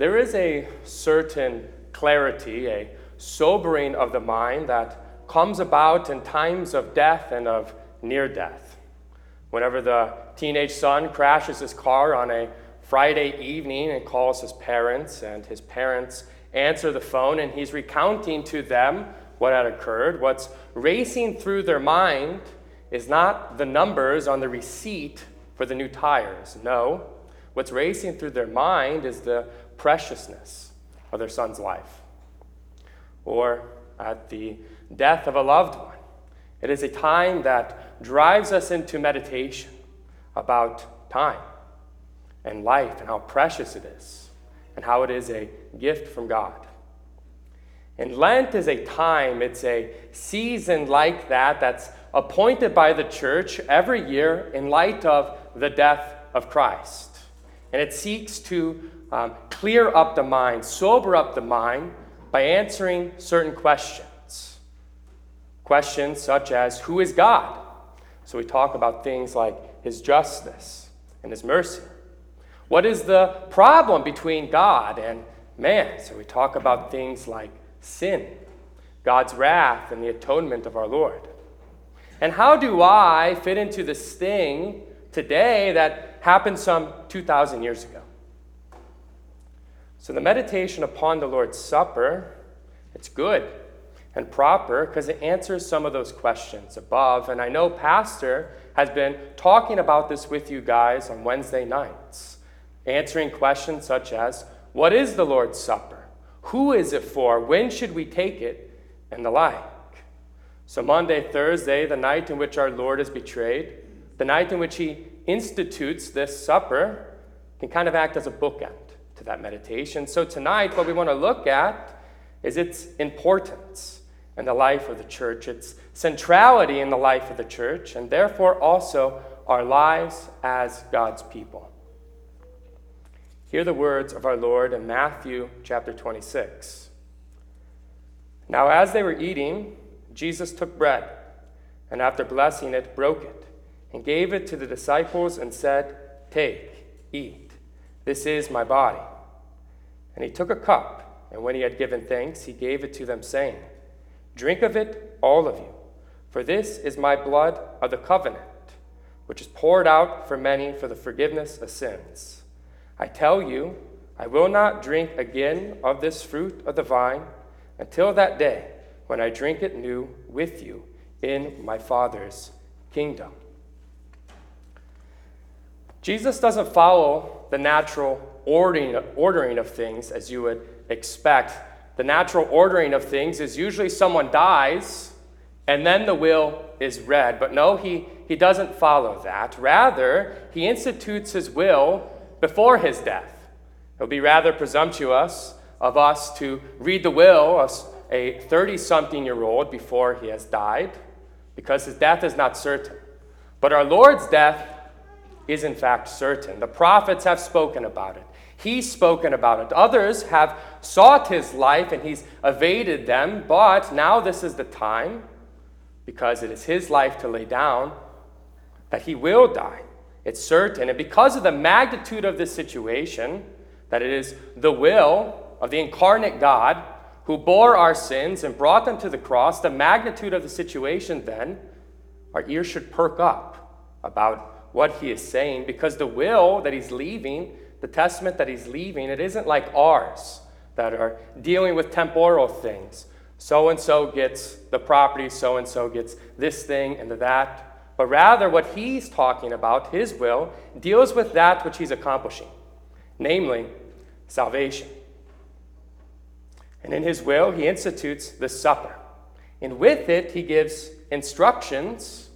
there is a certain clarity, a sobering of the mind that comes about in times of death and of near death. Whenever the teenage son crashes his car on a Friday evening and calls his parents, and his parents answer the phone, and he's recounting to them what had occurred, what's racing through their mind is not the numbers on the receipt for the new tires. No, what's racing through their mind is the preciousness of their son's life. Or at the death of a loved one, it is a time that drives us into meditation about time and life and how precious it is and how it is a gift from God. And Lent is a time, it's a season like that that's appointed by the church every year in light of the death of Christ. And it seeks to um, clear up the mind, sober up the mind by answering certain questions. Questions such as Who is God? So we talk about things like His justice and His mercy. What is the problem between God and man? So we talk about things like sin, God's wrath, and the atonement of our Lord. And how do I fit into this thing today that happened some 2,000 years ago? So the meditation upon the Lord's Supper, it's good and proper because it answers some of those questions above. And I know Pastor has been talking about this with you guys on Wednesday nights, answering questions such as What is the Lord's Supper? Who is it for? When should we take it? And the like. So, Maundy, Thursday, the night in which our Lord is betrayed, the night in which he institutes this supper, can kind of act as a bookend to that meditation. So, tonight, what we want to look at is its importance in the life of the church, its centrality in the life of the church, and therefore also our lives as God's people. Hear the words of our Lord in Matthew chapter 26. Now, as they were eating, Jesus took bread, and after blessing it, broke it, and gave it to the disciples, and said, Take, eat. This is my body. And he took a cup, and when he had given thanks, he gave it to them, saying, Drink of it, all of you, for this is my blood of the covenant, which is poured out for many for the forgiveness of sins. I tell you, I will not drink again of this fruit of the vine until that day when I drink it new with you in my Father's kingdom. Jesus doesn't follow the natural ordering, ordering of things as you would expect. The natural ordering of things is usually someone dies and then the will is read. But no, he, he doesn't follow that. Rather, he institutes his will before his death. It would be rather presumptuous of us to read the will of a 30 something year old before he has died, because his death is not certain. But our Lord's death is in fact certain. The prophets have spoken about it. He's spoken about it. Others have sought his life and he's evaded them, but now this is the time, because it is his life to lay down, that he will die. It's certain. And because of the magnitude of this situation, that it is the will of the incarnate God who bore our sins and brought them to the cross, the magnitude of the situation, then, our ears should perk up about what he is saying because the will that he's leaving, the testament that he's leaving, it isn't like ours that are dealing with temporal things. So and so gets the property, so and so gets this thing and that but rather what he's talking about, his will, deals with that which he's accomplishing, namely salvation. And in his will, he institutes the supper. And with it, he gives instructions,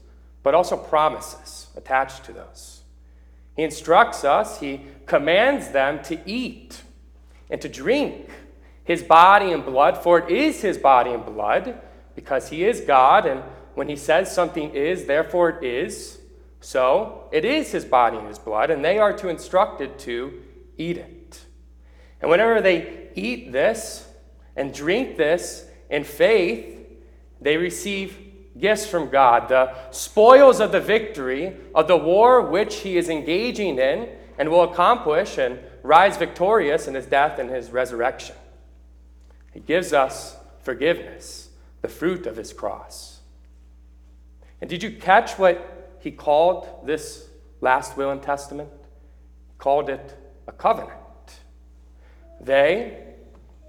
but also promises attached to those. He instructs us, he commands them to eat and to drink his body and blood, for it is his body and blood, because he is God and when he says something is, therefore it is, so it is his body and his blood, and they are to instructed to eat it. And whenever they eat this and drink this in faith, they receive gifts from God, the spoils of the victory of the war which he is engaging in and will accomplish and rise victorious in his death and his resurrection. He gives us forgiveness, the fruit of his cross. And did you catch what he called this last will and testament? He called it a covenant. They,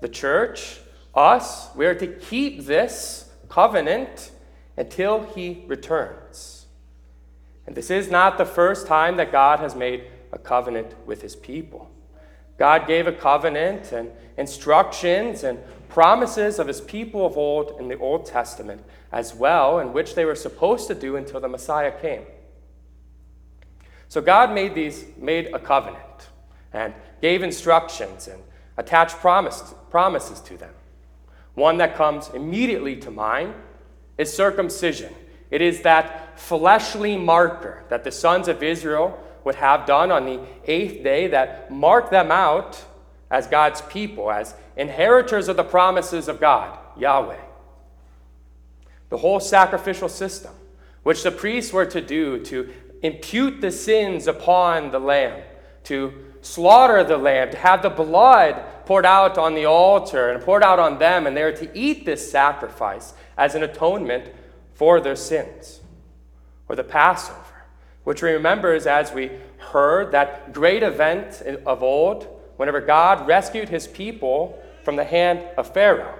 the church, us, we are to keep this covenant until he returns. And this is not the first time that God has made a covenant with his people. God gave a covenant and instructions and promises of his people of old in the Old Testament as well, in which they were supposed to do until the Messiah came. So God made these made a covenant and gave instructions and attached promise, promises to them. One that comes immediately to mind is circumcision. It is that fleshly marker that the sons of Israel would have done on the eighth day that marked them out as God's people, as inheritors of the promises of God, Yahweh. The whole sacrificial system, which the priests were to do to impute the sins upon the lamb, to slaughter the lamb, to have the blood poured out on the altar and poured out on them, and they were to eat this sacrifice as an atonement for their sins. Or the Passover, which remembers, as we heard, that great event of old whenever God rescued his people from the hand of Pharaoh.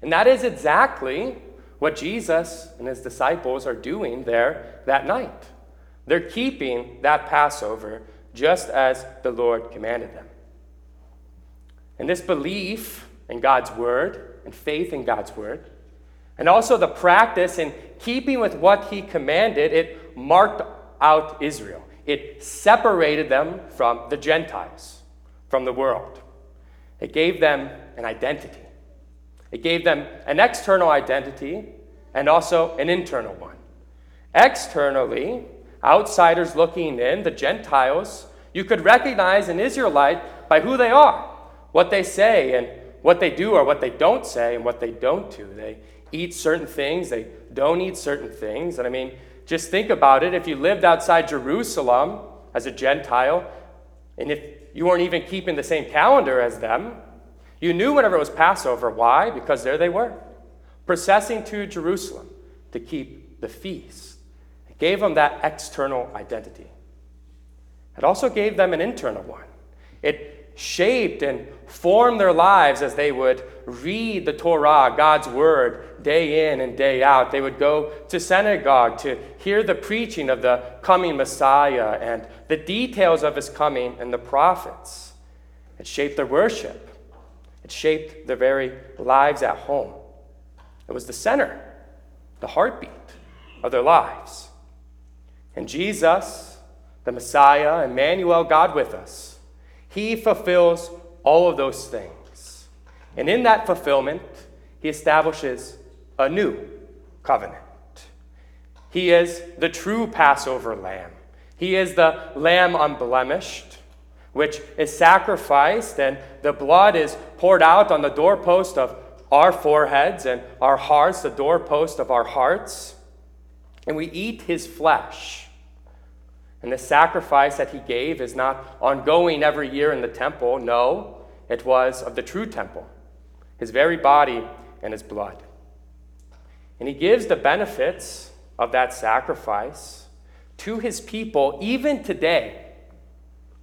And that is exactly what Jesus and his disciples are doing there that night. They're keeping that Passover just as the Lord commanded them. And this belief in God's word and faith in God's word, and also the practice in keeping with what he commanded, it marked out Israel. It separated them from the Gentiles, from the world. It gave them an identity. It gave them an external identity and also an internal one. Externally, outsiders looking in, the Gentiles, you could recognize an Israelite by who they are, what they say, and what they do or what they don't say and what they don't do. They eat certain things, they don't eat certain things. And I mean, just think about it. If you lived outside Jerusalem as a Gentile, and if you weren't even keeping the same calendar as them, you knew whenever it was Passover. Why? Because there they were, processing to Jerusalem to keep the feast. It gave them that external identity. It also gave them an internal one. It shaped and formed their lives as they would read the Torah, God's word, day in and day out. They would go to synagogue to hear the preaching of the coming Messiah and the details of his coming and the prophets. It shaped their worship. It shaped their very lives at home. It was the center, the heartbeat of their lives. And Jesus, the Messiah, Emmanuel, God with us, he fulfills all of those things. And in that fulfillment, he establishes a new covenant. He is the true Passover lamb. He is the lamb unblemished which is sacrificed, and the blood is poured out on the doorpost of our foreheads and our hearts, the doorpost of our hearts. And we eat his flesh. And the sacrifice that he gave is not ongoing every year in the temple. No, it was of the true temple, his very body and his blood. And he gives the benefits of that sacrifice to his people even today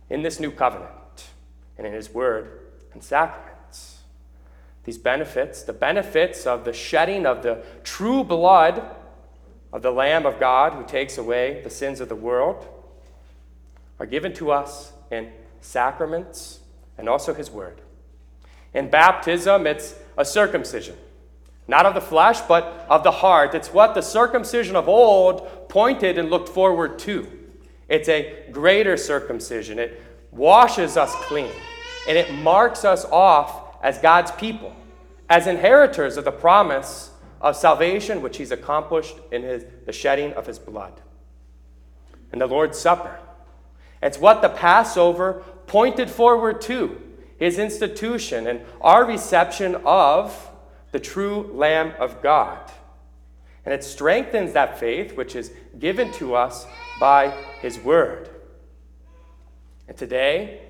in this new covenant and in his word and sacraments. These benefits, the benefits of the shedding of the true blood of the Lamb of God who takes away the sins of the world, are given to us in sacraments and also his word. In baptism, it's a circumcision, not of the flesh, but of the heart. It's what the circumcision of old pointed and looked forward to. It's a greater circumcision. It washes us clean, and it marks us off as God's people, as inheritors of the promise of salvation which He's accomplished in his, the shedding of His blood. And the Lord's Supper. It's what the Passover pointed forward to His institution and our reception of the true Lamb of God. And it strengthens that faith which is given to us by His Word. And today,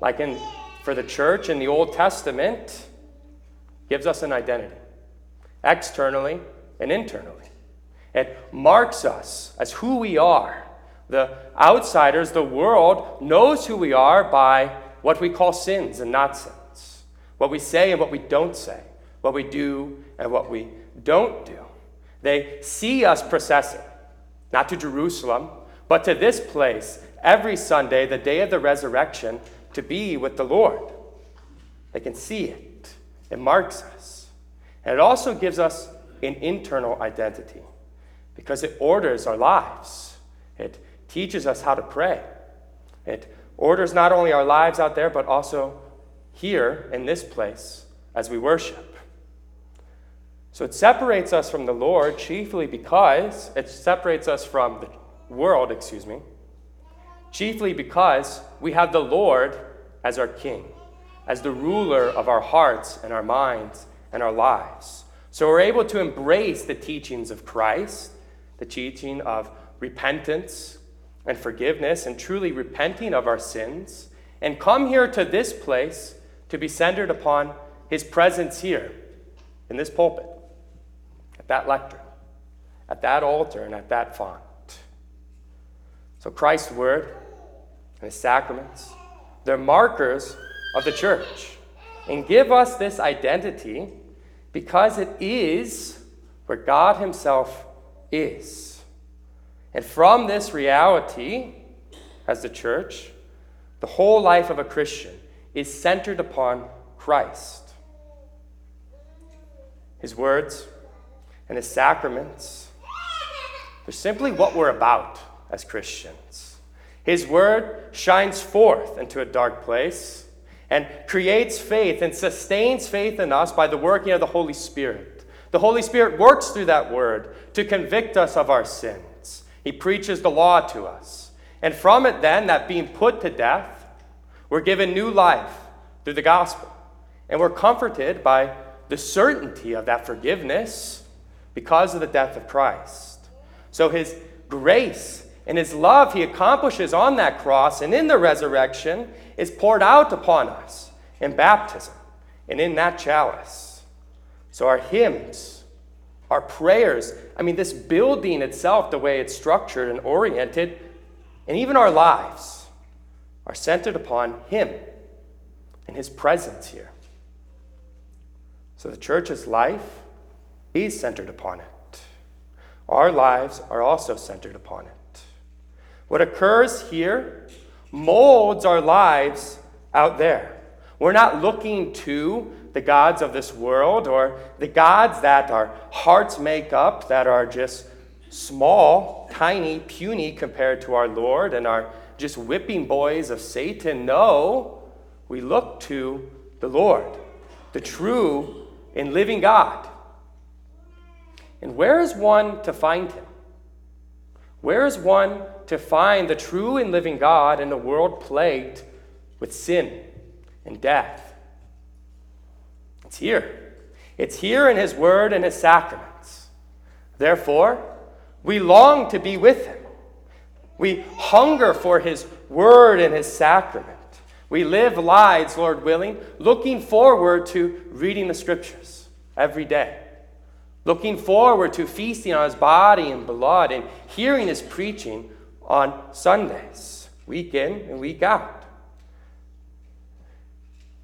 like in for the church in the Old Testament, gives us an identity, externally and internally. It marks us as who we are. The outsiders, the world, knows who we are by what we call sins and not sins, what we say and what we don't say, what we do and what we don't do. They see us processing, not to Jerusalem, but to this place every Sunday, the day of the resurrection, to be with the Lord. They can see it, it marks us. And it also gives us an internal identity because it orders our lives, it teaches us how to pray. It orders not only our lives out there, but also here in this place as we worship. So it separates us from the Lord chiefly because it separates us from the world, excuse me, chiefly because we have the Lord as our King, as the ruler of our hearts and our minds and our lives. So we're able to embrace the teachings of Christ, the teaching of repentance and forgiveness, and truly repenting of our sins, and come here to this place to be centered upon His presence here in this pulpit, at that lectern, at that altar, and at that font. So Christ's Word and His sacraments they're markers of the church and give us this identity because it is where God Himself is. And from this reality, as the church, the whole life of a Christian is centered upon Christ. His words and His sacraments, they're simply what we're about as Christians. His word shines forth into a dark place and creates faith and sustains faith in us by the working of the Holy Spirit. The Holy Spirit works through that word to convict us of our sins. He preaches the law to us. And from it, then, that being put to death, we're given new life through the gospel. And we're comforted by the certainty of that forgiveness because of the death of Christ. So his grace and his love he accomplishes on that cross and in the resurrection is poured out upon us in baptism and in that chalice. So our hymns, our prayers, I mean, this building itself, the way it's structured and oriented, and even our lives are centered upon him and his presence here. So the church's life is centered upon it. Our lives are also centered upon it. What occurs here molds our lives out there. We're not looking to the gods of this world or the gods that our hearts make up that are just small, tiny, puny compared to our Lord and are just whipping boys of Satan. No, we look to the Lord, the true and living God. And where is one to find him? Where is one to find the true and living God in a world plagued with sin and death. It's here. It's here in His Word and His sacraments. Therefore, we long to be with Him. We hunger for His Word and His sacrament. We live lives, Lord willing, looking forward to reading the Scriptures every day, looking forward to feasting on His body and blood and hearing His preaching on Sundays, week in and week out.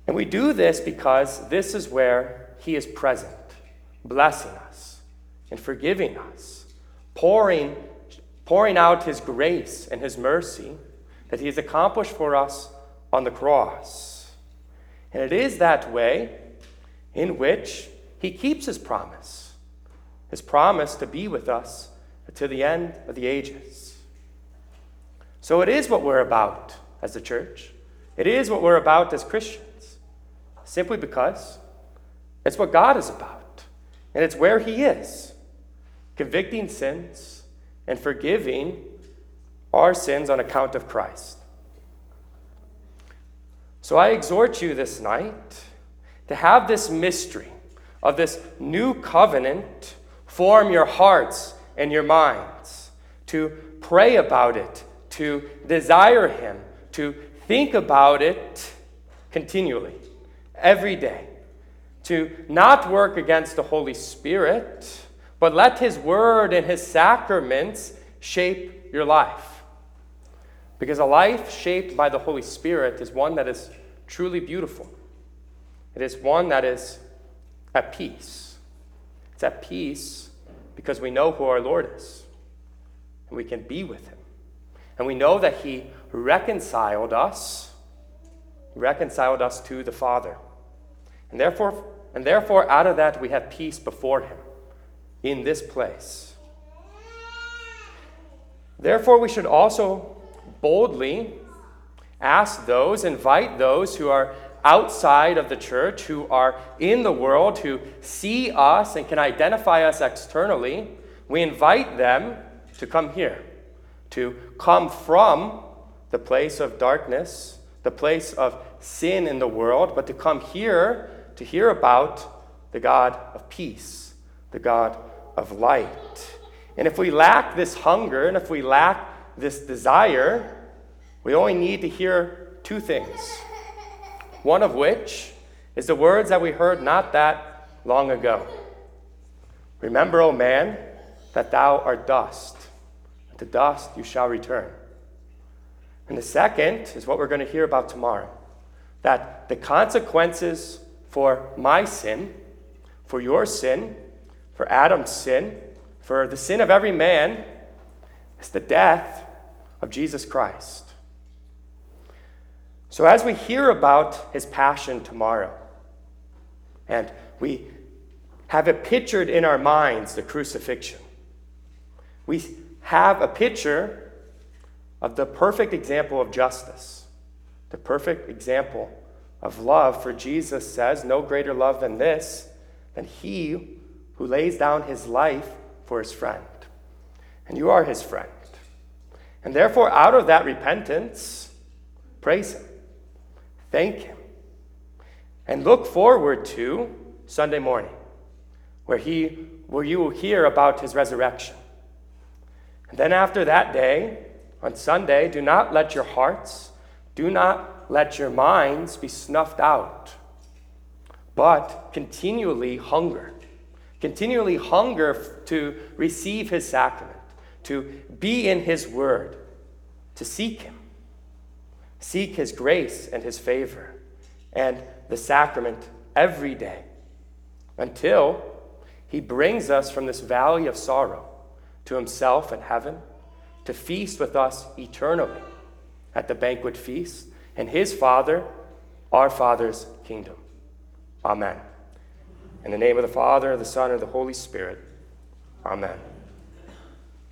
And we do this because this is where He is present, blessing us and forgiving us, pouring, pouring out His grace and His mercy that He has accomplished for us on the cross. And it is that way in which He keeps His promise, His promise to be with us to the end of the ages. So it is what we're about as the church. It is what we're about as Christians. Simply because it's what God is about. And it's where He is convicting sins and forgiving our sins on account of Christ. So I exhort you this night to have this mystery of this new covenant form your hearts and your minds, to pray about it to desire Him, to think about it continually, every day, to not work against the Holy Spirit, but let His Word and His sacraments shape your life. Because a life shaped by the Holy Spirit is one that is truly beautiful. It is one that is at peace. It's at peace because we know who our Lord is, and we can be with Him. And we know that He reconciled us, reconciled us to the Father. And therefore, and therefore, out of that, we have peace before Him in this place. Therefore, we should also boldly ask those, invite those who are outside of the church, who are in the world, who see us and can identify us externally, we invite them to come here, to come from the place of darkness, the place of sin in the world, but to come here to hear about the God of peace, the God of light. And if we lack this hunger and if we lack this desire, we only need to hear two things. One of which is the words that we heard not that long ago. Remember, O man, that thou art dust, and to dust you shall return. And the second is what we're going to hear about tomorrow that the consequences for my sin, for your sin, for Adam's sin, for the sin of every man, is the death of Jesus Christ. So, as we hear about his passion tomorrow, and we have it pictured in our minds, the crucifixion, we have a picture of the perfect example of justice, the perfect example of love. For Jesus says, No greater love than this, than he who lays down his life for his friend. And you are his friend. And therefore, out of that repentance, praise him, thank him, and look forward to Sunday morning, where, he, where you will hear about his resurrection. And then after that day, on Sunday, do not let your hearts, do not let your minds be snuffed out, but continually hunger. Continually hunger to receive his sacrament, to be in his word, to seek him. Seek his grace and his favor and the sacrament every day until he brings us from this valley of sorrow to himself in heaven to feast with us eternally at the banquet feast in his Father, our Father's kingdom. Amen. In the name of the Father, and the Son, and the Holy Spirit. Amen.